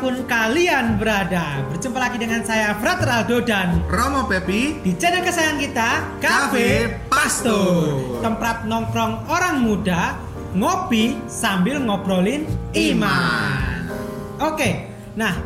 Di mana pun kalian berada. Berjumpa lagi dengan saya Frater Aldo dan Romo Pepi. di channel kesayangan kita Cafe Pastor. Tempat nongkrong orang muda Ngopi sambil ngobrolin iman. Oke, nah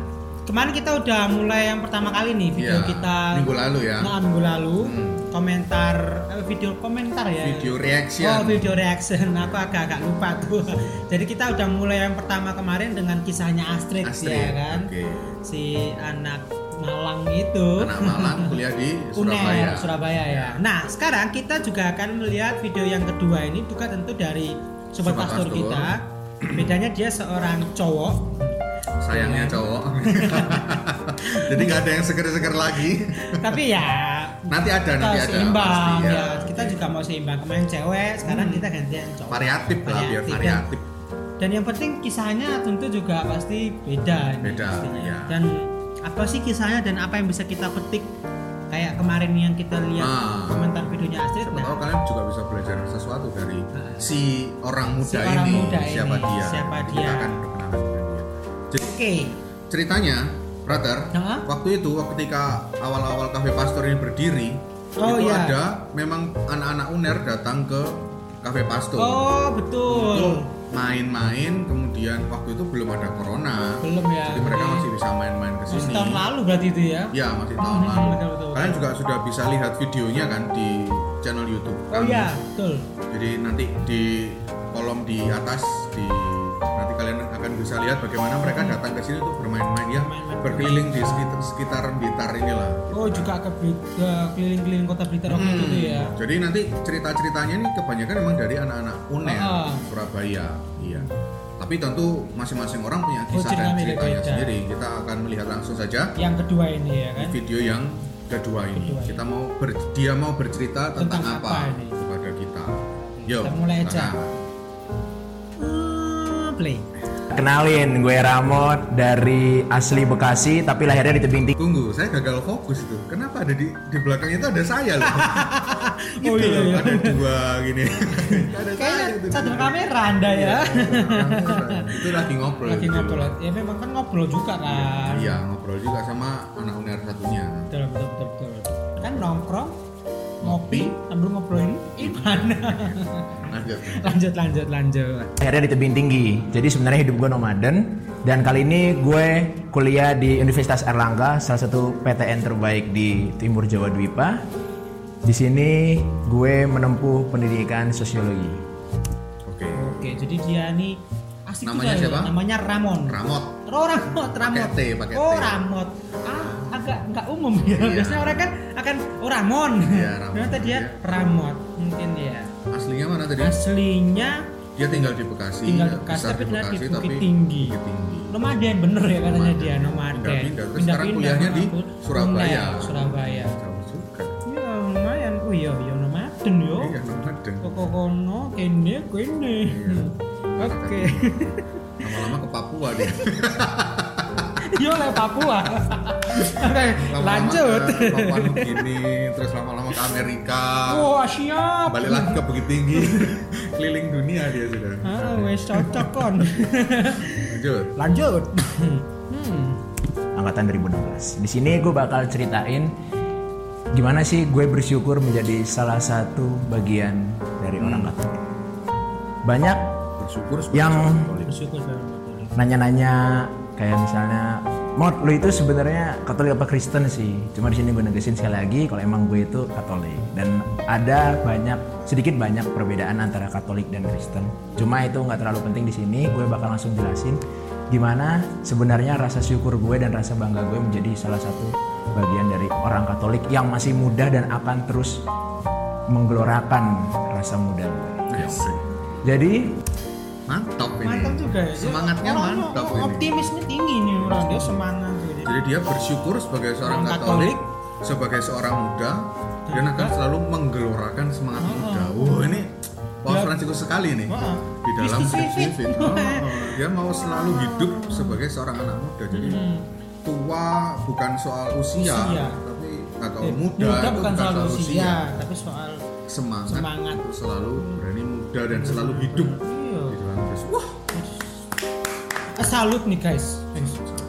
kemarin kita udah mulai yang pertama kali nih video Iya, kita. minggu lalu ya. Nah, minggu lalu. Hmm. Komentar, eh, video komentar ya Video reaction Oh video reaction, aku agak-agak lupa tuh. Jadi kita udah mulai yang pertama kemarin dengan kisahnya Astrid, Astrid, ya kan, oke. si anak Malang itu. Anak Malang kuliah di Uner, Surabaya Surabaya ya. Nah sekarang kita juga akan melihat video yang kedua ini juga tentu dari sobat, Sobat pastor Pastor. kita. Bedanya dia seorang cowok. Sayangnya cowok Jadi nggak ada yang seger-seger lagi Tapi ya Nanti ada, kita nanti ada seimbang pasti, ya. Kita juga mau seimbang kemarin cewek, sekarang kita gantian cowok. Variatif lah biar Variatif. variatif Dan yang penting kisahnya tentu juga pasti beda. ini Beda, pastinya. iya. Dan apa sih kisahnya dan apa yang bisa kita petik kayak kemarin yang kita lihat Ah. komentar videonya Astrid. Nah, tahu kalian juga bisa belajar sesuatu dari Nah. si orang muda Si orang ini muda Siapa ini, dia siapa Kita dia. akan berkenalan dengan dia Jadi Oke. ceritanya brother Hah? waktu itu ketika awal-awal kafe pastor ini berdiri Oh, itu iya. ada memang anak-anak uner datang ke kafe pastor Oh, betul. untuk main-main kemudian waktu itu belum ada corona Belum ya. jadi mereka masih bisa main-main ke Masih sini tahun lalu berarti itu ya. ya masih tahun Hmm, lalu betul, betul, kalian juga sudah bisa lihat videonya kan di channel YouTube Oh kami. iya, betul. jadi nanti di kolom di atas di bisa lihat bagaimana mereka datang ke sini untuk bermain-main ya berkeliling di sekitar sekitaran Blitar inilah Oh, juga ke keliling-keliling kota Blitar waktu Hmm, itu ya. Jadi nanti cerita-ceritanya ini kebanyakan memang dari anak-anak UNER Ah. Surabaya, iya. Tapi tentu masing-masing orang punya Oh, kisah dan ceritanya beda-beda. sendiri. Kita akan melihat langsung saja Yang kedua ini ya kan. video yang kedua ini. Kedua ini. Kita mau ber- dia mau bercerita tentang, Tentang apa apa, ini? kepada kita. Yo, Kita mulai aja. play. Kenalin, gue Ramot dari asli Bekasi tapi lahirnya di tebing tinggi. Tunggu, saya gagal fokus itu. Kenapa ada di di belakang itu ada saya loh? gitu Oh, iya, loh, iya. ada dua gini. ada saya Kayaknya itu di satu kamera anda ya. itu lagi ngobrol Lagi gitu. ngobrol. Ya memang kan ngobrol juga kan. Iya ngobrol juga sama anak uner satunya. Betul betul betul betul. Kan nongkrong ngopi sambil ngobrolin iman. Lanjut. lanjut lanjut lanjut. Lahirnya di tebing tinggi. Jadi sebenarnya hidup gue nomaden dan kali ini gue kuliah di Universitas Erlangga, salah satu PTN terbaik di Timur Jawa Dwipa. Di sini gue menempuh pendidikan sosiologi. Oke. Oke jadi dia nih asik Namanya juga ya. siapa? Namanya Ramon. Ramot. Oh Ramot Ramot. T, pakai oh. Ramot. Ah agak nggak umum ya. Iya. Biasanya orang kan akan oh Ramon. Iya, Ramon. Ternyata dia Iya. Ramot mungkin ya. Aslinya mana tadi? Aslinya Dia tinggal di Bekasi. Tinggal di ya, Bekasi, tapi tinggal di Bukit tapi Tinggi. Bukit Tinggi. nomaden bener ya katanya Nomaden. dia nomaden. Pindah-pindah. Terus sekarang kuliahnya di. Surabaya. Surabaya. Jauh juga. Ya lumayan. Oh iya iya nomaden yo. Iya, nomaden. Koko kono kene kene. Iya. Oke. Lama-lama ke Papua dia. Yo le Papua. Lama-lama lanjut. ke Papua Nugini, terus lama-lama ke Amerika. Wah siap. Balik lagi ke Bukit Tinggi. Keliling dunia dia sudah. Ah, wes cocok kon. Lanjut. Lanjut. Hmm. angkatan 2016. Di sini gue bakal ceritain gimana sih gue bersyukur menjadi salah satu bagian dari orang Katolik. Banyak Bersyukur Yang-. Bersyukur nanya-nanya kayak misalnya, "Mod, lu itu sebenarnya Katolik apa Kristen sih?" Cuma di sini gue negesin sekali lagi kalau emang gue itu Katolik dan ada banyak sedikit banyak perbedaan antara Katolik dan Kristen. Cuma itu nggak terlalu penting di sini. Gue bakal langsung jelasin gimana sebenarnya rasa syukur gue dan rasa bangga gue menjadi salah satu bagian dari orang Katolik yang masih muda dan akan terus menggelorakan rasa muda gue. Yes. Jadi Mantap ini. Mantap juga ya. Semangatnya Orang mantap ini. Optimisnya tinggi nih orang dia semangat gitu. Jadi dia bersyukur sebagai seorang Orang Katolik, sebagai seorang muda, dan akan selalu menggelorakan semangat muda. Wah ini Paus. Fransiskus sekali nih Wah. di dalam. Vivit. Oh, dia mau selalu hidup sebagai seorang anak muda. Jadi Hmm. tua bukan soal usia, Usia. tapi atau Eh, muda, muda itu bukan soal usia, tapi soal semangat, Semangat. untuk selalu berani muda dan selalu hidup Kristus. Wah, salut nih guys.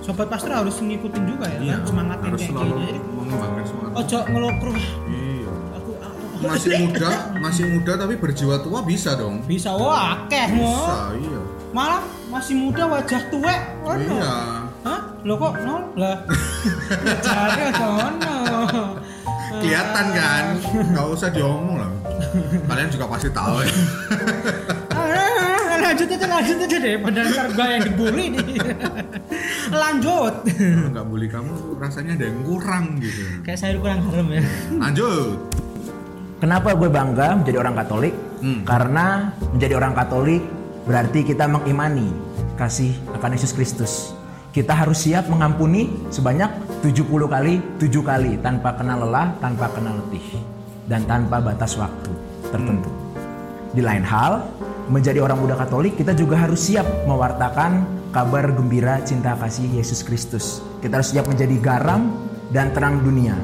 Sobat pastor harus ngikutin juga ya, Iya, kan? semangatin harus kayak selalu gini. Jadi, mengembangkan semangat. Ojo ngelokro. Iya. Aku, aku Masih muda, masih muda tapi berjiwa tua bisa dong. bisa wah akeh. Bisa, iya. Malah masih muda wajah tuwek. Ono. Iya. Hah? Lo kok nol? Lah. Cari aja ono. Kelihatan kan? Gak usah diomong lah. Kalian juga pasti tahu ya. Lanjut aja lanjut aja deh padahal ntar gua yang dibully nih lanjut Kalau nggak bully kamu rasanya ada yang kurang gitu. kayak saya kurang harum ya Lanjut. Kenapa gue bangga menjadi orang Katolik? Hmm. Karena menjadi orang Katolik berarti kita mengimani kasih akan Yesus Kristus. Kita harus siap mengampuni sebanyak 70 kali, 7 kali tanpa kenal lelah, tanpa kenal letih dan tanpa batas waktu tertentu. Di lain hal, menjadi orang muda Katolik kita juga harus siap mewartakan kabar gembira cinta kasih Yesus Kristus. Kita harus siap menjadi garam dan terang dunia.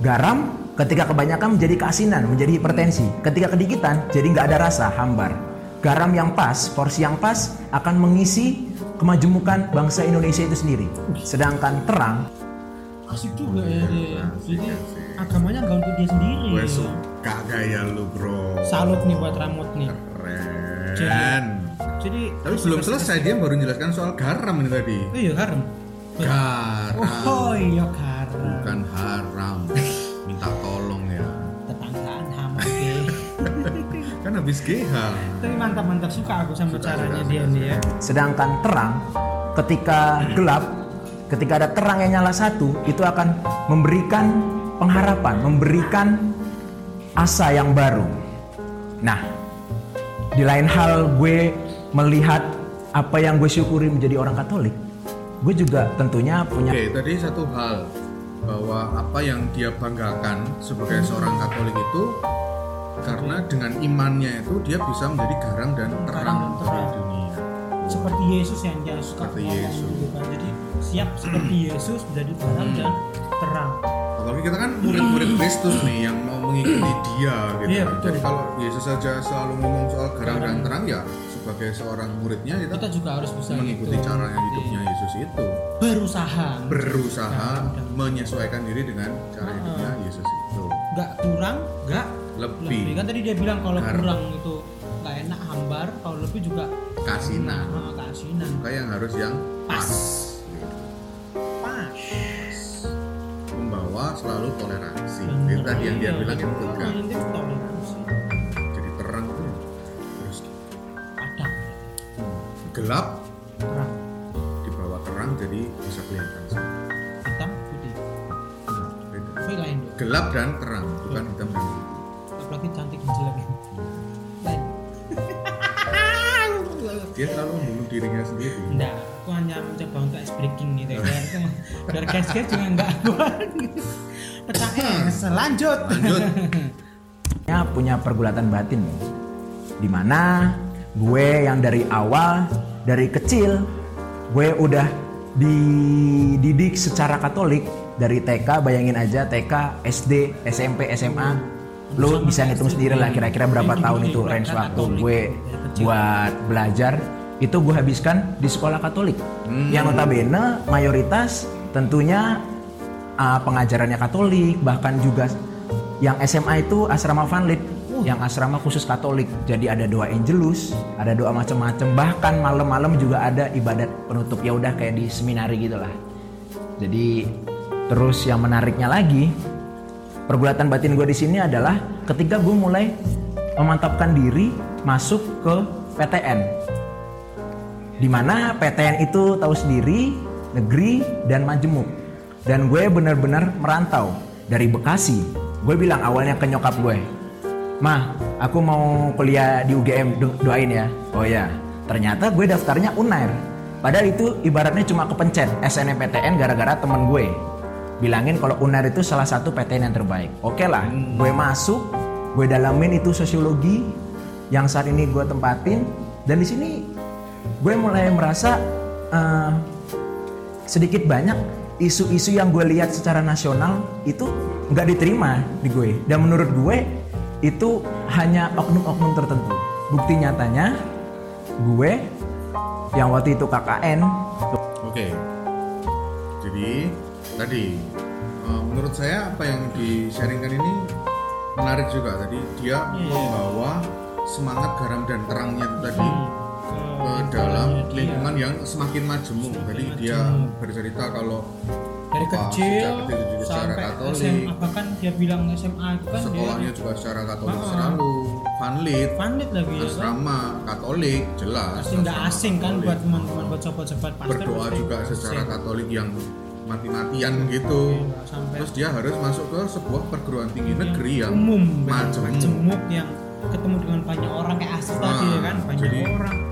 Garam ketika kebanyakan menjadi keasinan, menjadi hipertensi. Ketika kedikitan jadi nggak ada rasa, hambar. Garam yang pas, porsi yang pas akan mengisi kemajemukan bangsa Indonesia itu sendiri. Sedangkan terang asik juga ya Asik, jadi agamanya nggak untuk dia sendiri Gue suka gaya lu bro. salut nih buat Ramot nih Keren. jadi Tapi belum selesai dia baru menjelaskan soal garam ini tadi. oh iya haram Garam. oh iya haram Bukan haram. Minta tolong ya. tetanggaan ham oke Kan habis GH. tapi mantap mantap suka aku sama Suka, caranya suka, dia suka, nih ya Sedangkan terang, ketika gelap, ketika ada terang yang nyala satu, itu akan memberikan pengharapan, memberikan asa yang baru. Nah, di lain hal gue melihat apa yang gue syukuri menjadi orang Katolik, gue juga tentunya punya Oke, tadi satu hal bahwa apa yang dia banggakan sebagai seorang Katolik itu karena dengan imannya itu dia bisa menjadi garam dan terang bagi terang. dunia. seperti Yesus yang dia suka Seperti Yesus. gitu kan jadi siap seperti Yesus menjadi Hmm. dan terang Apalagi kita kan murid-murid Kristus nih yang mau mengikuti dia gitu. Iya, betul. Jadi kalau Yesus saja selalu ngomong soal garam dan terang ya sebagai seorang muridnya kita, kita juga harus bisa mengikuti gitu. caranya hidupnya Yesus itu berusaha berusaha Mudah-mudahan. menyesuaikan diri dengan cara Ah. hidupnya Yesus itu. nggak kurang nggak Lebih. lebih kan tadi dia bilang kalau Garam. kurang itu nggak enak hambar kalau lebih juga Kasinan. nah, kasinan Maka yang harus yang pas. Pas selalu toleransi. Bener. Itu tadi yang dia Iya, bilang itu betul. kan. Toleransi Jadi terang itu terus padang gelap terang di bawah terang jadi bisa kelihatan hitam putih Nah, beda. lain Gelap dan terang bukan hitam dan putih. apalagi cantik dan jelek lain Dia selalu membunuh dirinya sendiri. enggak aku hanya mencoba untuk ice breaking gitu ya. Biar, guys guys juga enggak buat. Pecah es lanjut Lanjut. punya punya pergulatan batin di mana gue yang dari awal dari kecil gue udah dididik secara Katolik dari TK bayangin aja TK SD SMP SMA lu bisa ngitung sendiri lah kira-kira berapa tahun itu range waktu gue buat belajar itu gue habiskan di sekolah Katolik. Yang notabene mayoritas tentunya uh, pengajarannya Katolik bahkan juga yang SMA itu asrama Vanlit yang asrama khusus Katolik. Jadi ada doa Angelus ada doa macam-macam bahkan malam-malam juga ada ibadat penutup. Ya udah kayak di seminari gitulah. Jadi terus yang menariknya lagi pergulatan batin gue di sini adalah ketika gue mulai memantapkan diri masuk ke PTN di mana PTN itu tahu sendiri negeri dan majemuk. Dan gue benar-benar merantau dari Bekasi. Gue bilang awalnya ke nyokap gue mah aku mau kuliah di UGM do- doain ya. Oh ya ternyata gue daftarnya Unair. Padahal itu ibaratnya cuma kepencet SNMPTN gara-gara temen gue. Bilangin kalau Unair itu salah satu PTN yang terbaik. Oke lah gue masuk gue dalamin itu sosiologi yang saat ini gue tempatin. Dan di sini gue mulai merasa eh, sedikit banyak isu-isu yang gue lihat secara nasional itu nggak diterima di gue dan menurut gue itu hanya oknum-oknum tertentu bukti nyatanya gue yang waktu itu KKN Oke. Jadi tadi eh, menurut saya apa yang di-sharingkan ini menarik juga tadi dia Iya. membawa semangat garam dan terangnya itu tadi Hmm. Ke Ke dalam lingkungannya dia. lingkungan yang semakin majemuk. Jadi dia bercerita kalau dari apa, kecil kecil juga secara sampai Katolik. SMA bahkan dia bilang SMA itu kan sekolahnya dia juga secara Katolik Ah. selalu, Vanlit, pandit lagi ya kan asrama Katolik jelas. pasti asrama asing kan buat teman-teman buat sobat-sobat pastor berdoa juga secara asing. Katolik yang mati-matian gitu. Iya, sampai Terus dia harus masuk ke sebuah perguruan tinggi yang negeri yang umum majemuk. yang ketemu dengan banyak orang kayak Asis tadi ya kan banyak jadi- orang Nah,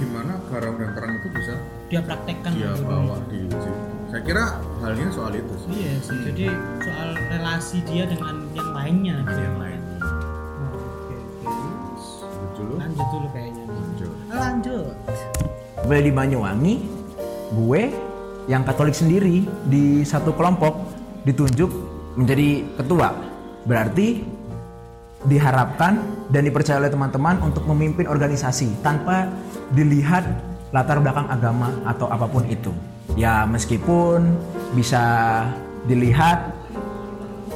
gimana garam dan terang itu bisa dia praktekkan dia gitu. bawa di situ. Saya kira halnya soal itu sih. iya sih Hmm. jadi soal relasi dia dengan yang lainnya gitu. Yang lain. Oh, oke oke Betul. lanjut dulu kayaknya. Lanjut. lanjut gue di Banyuwangi gue yang Katolik sendiri di satu kelompok ditunjuk menjadi ketua berarti diharapkan dan dipercaya oleh teman-teman untuk memimpin organisasi tanpa dilihat latar belakang agama atau apa pun itu. Ya meskipun bisa dilihat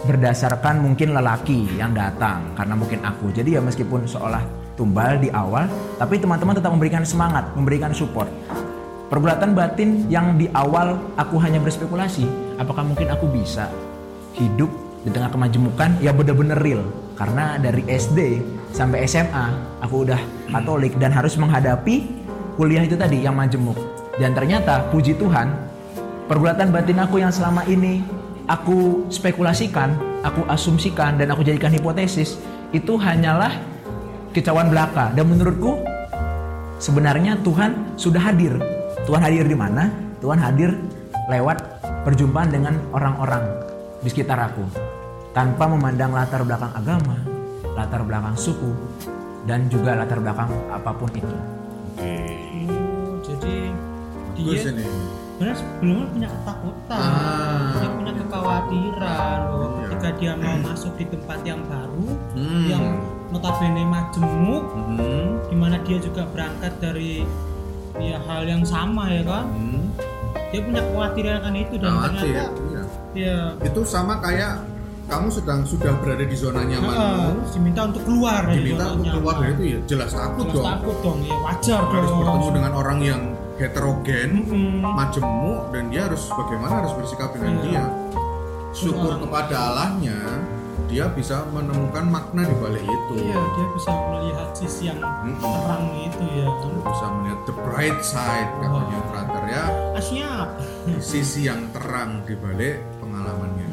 berdasarkan mungkin lelaki yang datang karena mungkin aku. Jadi ya meskipun seolah tumbal di awal tapi teman-teman tetap memberikan semangat memberikan support. Pergulatan batin yang di awal aku hanya berspekulasi apakah mungkin aku bisa hidup di tengah kemajemukan ya bener-bener real karena dari SD sampai SMA aku udah katolik dan harus menghadapi kuliah itu tadi yang majemuk dan ternyata puji Tuhan pergulatan batin aku yang selama ini aku spekulasikan, aku asumsikan dan aku jadikan hipotesis itu hanyalah kicauan belaka dan menurutku sebenarnya Tuhan sudah hadir. Tuhan hadir di mana? Tuhan hadir lewat perjumpaan dengan orang-orang di sekitar aku tanpa memandang latar belakang agama, latar belakang suku dan juga latar belakang apa pun itu. Oke. Oh, jadi Bagus dia ini. sebenarnya sebelumnya punya ketakutan Ah. dia punya kekhawatiran bahwa Iya. ketika dia mau masuk di tempat yang baru Hmm. yang notabene majemuk Hmm. di mana dia juga berangkat dari ya hal yang sama ya kan Hmm. dia punya kekhawatiran akan itu dan Khawatir, ternyata iya. ya Itu sama kayak kamu sedang sudah berada di zona nyamanmu, ah, diminta untuk keluar dari diminta zona untuk keluar nyaman. dari itu ya jelas takut Jelas dong. takut dong ya wajar Harus dong bertemu dengan orang yang heterogen, Mm-mm. majemuk dan dia harus bagaimana harus bersikap dengan Iya. dia. Syukur orang- kepada Allahnya, dia bisa menemukan makna di balik itu. iya dia bisa melihat sisi yang Mm-mm. terang itu ya kan Bisa melihat the bright side katanya brother ya, siap sisi yang terang di balik pengalamannya.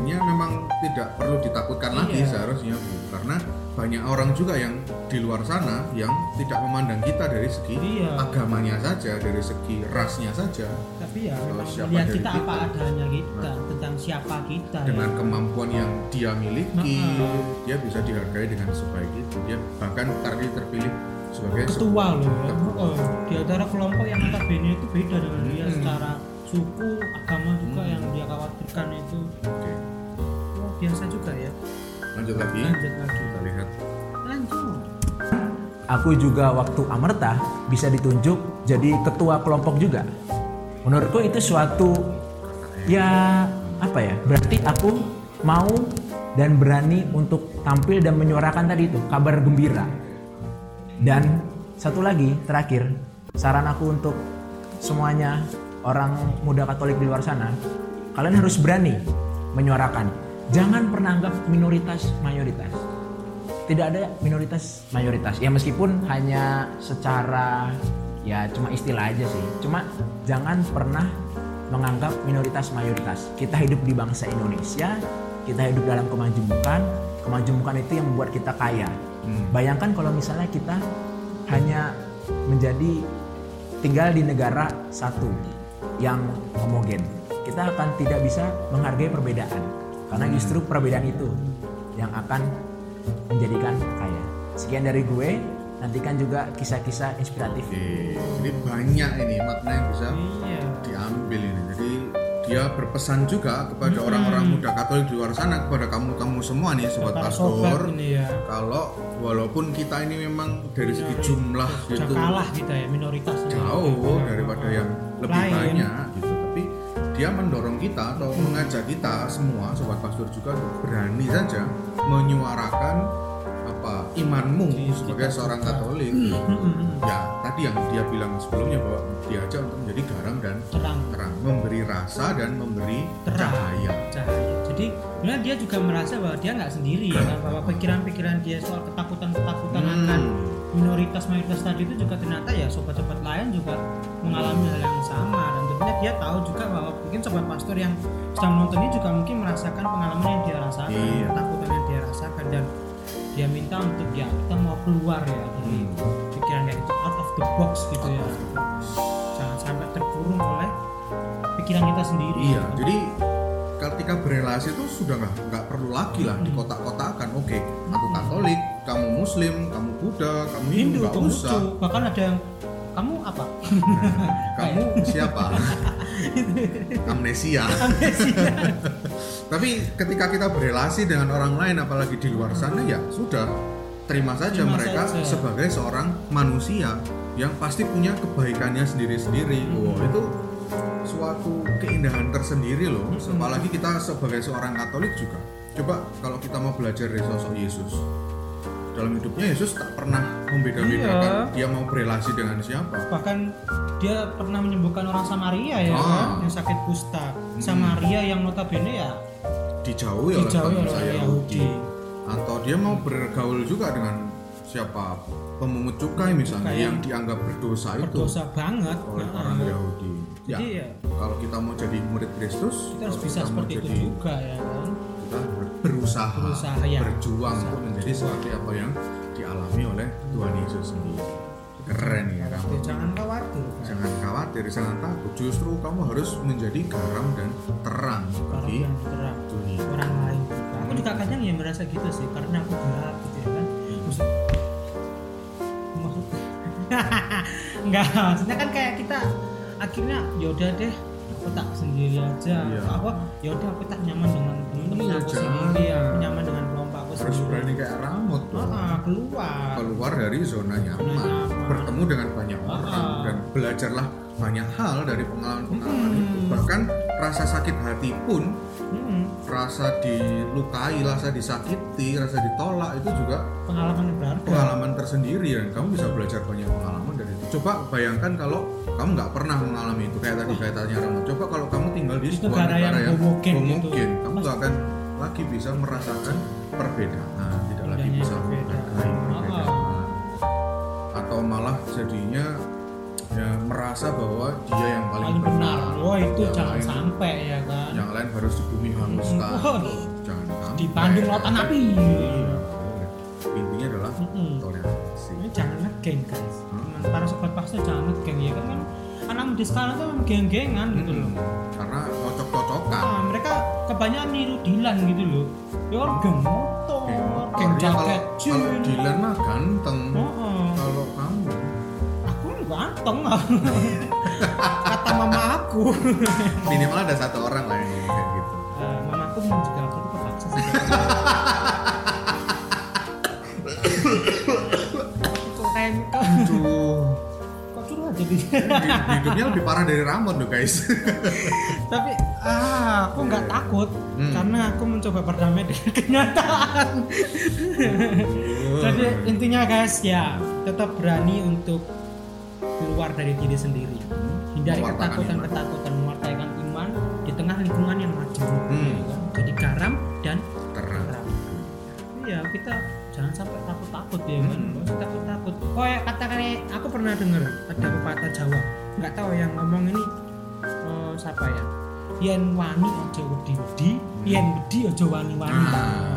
Ini memang tidak perlu ditakutkan lagi Iya. seharusnya Bu. karena banyak orang juga yang di luar sana yang tidak memandang kita dari segi Iya. agamanya saja, dari segi rasnya saja, tapi ya memang siapa melihat kita kita. apa adanya kita Nah. tentang siapa kita dengan ya. kemampuan yang dia miliki, Nah. dia bisa dihargai dengan sebaik itu. Dia bahkan tadi terpilih sebagai ketua loh ya. Oh, di antara kelompok yang notabene itu beda dengan dia Hmm. secara suku agama juga Khawatirkan itu Oke, oh, biasa juga ya lanjut lagi. lanjut lagi Kita lihat. lanjut Aku juga waktu Amerta bisa ditunjuk jadi ketua kelompok juga. Menurutku itu suatu ya apa ya? Berarti aku mau dan berani untuk tampil dan menyuarakan tadi itu kabar gembira. Dan satu lagi terakhir saran aku untuk semuanya orang muda Katolik di luar sana, kalian harus berani menyuarakan. Jangan pernah anggap minoritas mayoritas. Tidak ada minoritas mayoritas. Ya meskipun hanya secara ya cuma istilah aja sih. Cuma jangan pernah menganggap minoritas mayoritas. Kita hidup di bangsa Indonesia kita hidup dalam kemajemukan. Kemajemukan itu yang membuat kita kaya. Hmm. bayangkan kalau misalnya kita hanya menjadi tinggal di negara satu yang homogen kita akan tidak bisa menghargai perbedaan karena justru perbedaan itu yang akan menjadikan kaya. Sekian dari gue, nantikan juga kisah-kisah inspiratif. Oke, jadi banyak ini makna yang bisa iya diambil ini. Jadi dia berpesan juga kepada orang-orang muda Katolik di luar sana kepada kamu-kamu semua nih sobat Para pastor sobat ini ya kalau walaupun kita ini memang dari segi Minoritas. jumlah sudah gitu kalah kita ya minoritas ini. jauh daripada yang lebih Lain. banyak gitu dia mendorong kita atau mengajak kita semua sobat pastor juga untuk berani saja menyuarakan apa imanmu sebagai seorang Katolik Mm, mm, mm. ya tadi yang dia bilang sebelumnya bahwa diajak untuk menjadi garam dan terang terang memberi rasa dan memberi Terang. cahaya cahaya. Jadi sebenarnya dia juga merasa bahwa dia nggak sendiri ya bahwa pikiran-pikiran dia soal ketakutan-ketakutan Hmm. akan minoritas mayoritas tadi itu juga ternyata ya sobat-sobat lain juga mengalami hal yang sama dan tentunya dia tahu juga bahwa mungkin sobat pastor yang sedang menonton ini juga mungkin merasakan pengalaman yang dia rasakan, Iya. ketakutan yang dia rasakan dan dia minta untuk ya kita mau keluar ya dari Hmm. pikiran yang itu out of the box gitu ya. Jangan sampai terkurung oleh pikiran kita sendiri. Iya, jadi ketika berelasi itu sudah nggak nggak perlu lagi lah Hmm. dikotak-kotakan. Oke, aku Katolik, kamu Muslim, kamu Buddha, kamu Hindu, Hindu, nggak kamu usah. lucu. bahkan ada yang kamu apa? Kamu siapa? Amnesia. Tapi ketika kita berelasi dengan orang lain, apalagi di luar sana, ya sudah terima saja Terima mereka saja. sebagai seorang manusia yang pasti punya kebaikannya sendiri-sendiri. Wow, itu suatu keindahan tersendiri loh. Apalagi kita sebagai seorang Katolik juga. Coba kalau kita mau belajar dari sosok Yesus. Dalam hidupnya Yesus tak pernah membeda-bedakan Iya. dia mau berelasi dengan siapa. Bahkan dia pernah menyembuhkan orang Samaria ya Ah. Hmm. kan, yang sakit kusta. Samaria yang notabene ya Dijauhi oleh bangsa Yahudi. Yahudi. Atau dia mau bergaul juga dengan siapa pemungut cukai misalnya Cukai. yang dianggap berdosa, Berdosa banget. itu oleh Nah, orang Yahudi. Ya, Jadi ya kalau kita mau jadi murid Kristus, kita harus bisa seperti itu jadi- juga ya berusaha, Berusaha, ya. berjuang Berusaha. untuk menjadi seperti apa yang dialami oleh Tuhan Yesus sendiri. Keren ya kamu. Jangan khawatir. kan. Jangan khawatir, jangan takut. Justru kamu harus menjadi garam dan terang bagi yang terang dunia. orang lain. Aku juga kadang ya merasa gitu sih karena aku gelap gitu ya kan. Maksud, maksud enggak maksudnya kan kayak kita akhirnya yaudah deh aku tak sendiri aja Iya. apa yaudah aku tak nyaman dengan temen-temen Iya, aku jangan. sendiri aku nyaman dengan kelompok aku Harus sendiri berani kayak ramut tuh. Ah, keluar keluar dari zona nyaman, nyaman. bertemu dengan banyak orang Ah. dan belajarlah banyak hal dari pengalaman-pengalaman Hmm. itu. Bahkan rasa sakit hati pun, rasa dilukai, rasa disakiti, rasa ditolak itu juga pengalaman yang berharga pengalaman tersendiri dan kamu bisa belajar banyak pengalaman dari itu. Coba bayangkan kalau kamu nggak pernah mengalami itu kayak tadi kaitannya Rama. Coba kalau kamu tinggal di sebuah negara negara yang yang homogen gitu. homogen, kamu nggak akan lagi bisa merasakan perbedaan, tidak lagi bisa menghargai perbedaan, atau malah jadinya ya merasa bahwa dia yang paling, paling benar wah itu Yang jangan lain- sampai ya kan yang lain harus di bumi hanguskan. Wah, jangan sampai. di Bandung lautan api Intinya adalah Mm-mm. toleransi. ini jangan ngegeng guys Hmm. para sobat pastor jangan ngegeng ya kan kan anak muda sekarang tuh geng-gengan gitu loh Mm-mm. Karena cocok-cocokan. nah, mereka kebanyakan niru Dilan gitu loh ya kan geng motor Geng Ya, kalau, jaket kalau Dilan mah ganteng. Oh, oh. Kalau kamu ganteng kata mama aku. Minimal ada satu orang lah yang kayak gitu. Eh, mama aku juga aku tuh kepaksa sih kok kayak kok jadi? Hi- hidupnya lebih parah dari Ramon tuh guys. tapi ah aku nggak takut. Hmm. karena aku mencoba berdamai dengan kenyataan. Jadi intinya guys ya tetap berani untuk keluar dari diri sendiri hindari Mewartakan ketakutan iman. ketakutan mewartakan iman di tengah lingkungan yang majemuk Hmm. ya jadi garam dan Terang. iya kita jangan sampai takut takut ya kan Hmm. Nggak usah takut takut oh ya katakan aku pernah dengar ada pepatah Jawa nggak tahu yang ngomong ini eh, siapa ya yen wani aja wedi wedi yen wedi aja wani wani Nah, ya.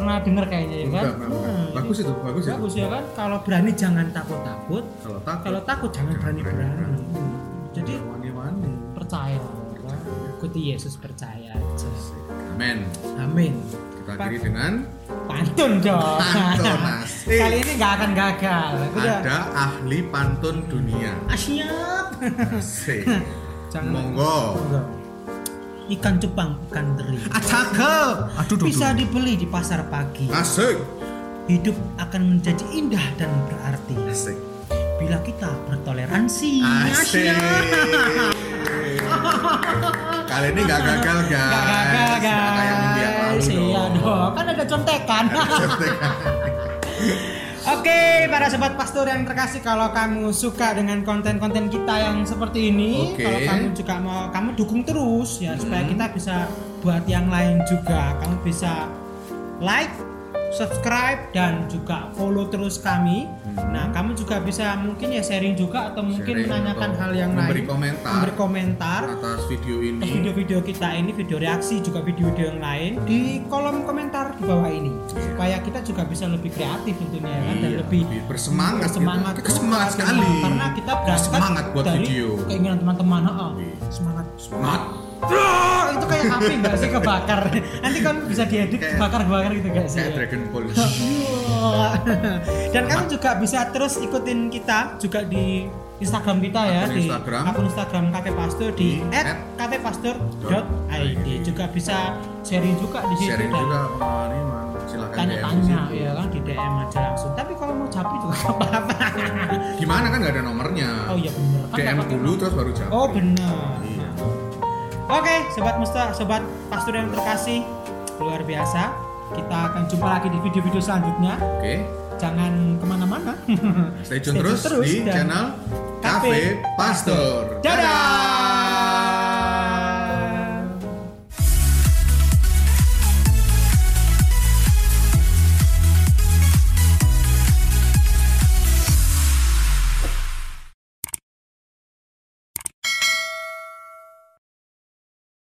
Pernah dengar kayaknya ya kan Enggak, enggak, enggak. Hmm, Bagus jadi- itu, bagus itu. bagus ya kan kalau berani jangan takut takut Kalau takut, kalau takut jangan Jangan berani berani berani-berani. jadi wani-wani. percaya ya kan? ikuti Yesus percaya aja Amin. amin Kita akhiri dengan pantun dong Pantun, asik. kali ini nggak akan gagal udah ada ahli pantun dunia. ah, siap Asik. jangan Monggo. Monggo. Ikan cupang, ikan teri. Ah, cakep. Aduh, duh, Bisa duh. dibeli di pasar pagi. Asik. Hidup akan menjadi indah dan berarti Asik. bila kita bertoleransi. Asik. Kali ini nggak gagal guys. Gak gagal Nggak kayak minggu yang lalu guys. Iya dong. Kan ada contekan. Oke, para sobat pastor yang terkasih, kalau kamu suka dengan konten-konten kita yang seperti ini, Oke. kalau kamu juga mau, kamu dukung terus ya supaya kita bisa buat yang lain juga. Kamu bisa like, subscribe dan juga follow terus kami. Nah, juga bisa mungkin ya sharing juga atau mungkin Sharing menanyakan atau hal yang memberi lain, komentar. memberi komentar Atas video ini. atas video-video kita ini, video reaksi juga video-video yang lain di kolom komentar di bawah ini supaya kita juga bisa lebih kreatif tentunya ya kan dan Iya, lebih lebih bersemangat bersemangat gitu. Kita semangat sekali. karena kita berangkat Semangat buat dari video. keinginan teman-teman oh, Iya. semangat Semangat. Itu kayak api nggak sih? Kebakar. Nanti kan bisa diedit bakar-bakar gitu gak sih? Kayak Dragon Ball. dan kamu juga bisa terus ikutin kita juga di Instagram kita ya Akun di Instagram. akun Instagram Cafe Pastor di Di @cafepastor.id juga bisa sharing juga di situ Sharing dan juga man. Silakan tanya-tanya ya kan di DM aja langsung. Tapi kalau mau japri juga nggak apa-apa. Gimana kan nggak ada nomornya. oh iya bener. Kan DM nggak dulu terus baru jawab. oh bener Oke, sobat Musta, sobat Pastor yang terkasih, luar biasa. Kita akan jumpa lagi di video-video selanjutnya. Oke. Jangan ke mana-mana. Stay tune terus, di dan channel Cafe Pastor. Dadah!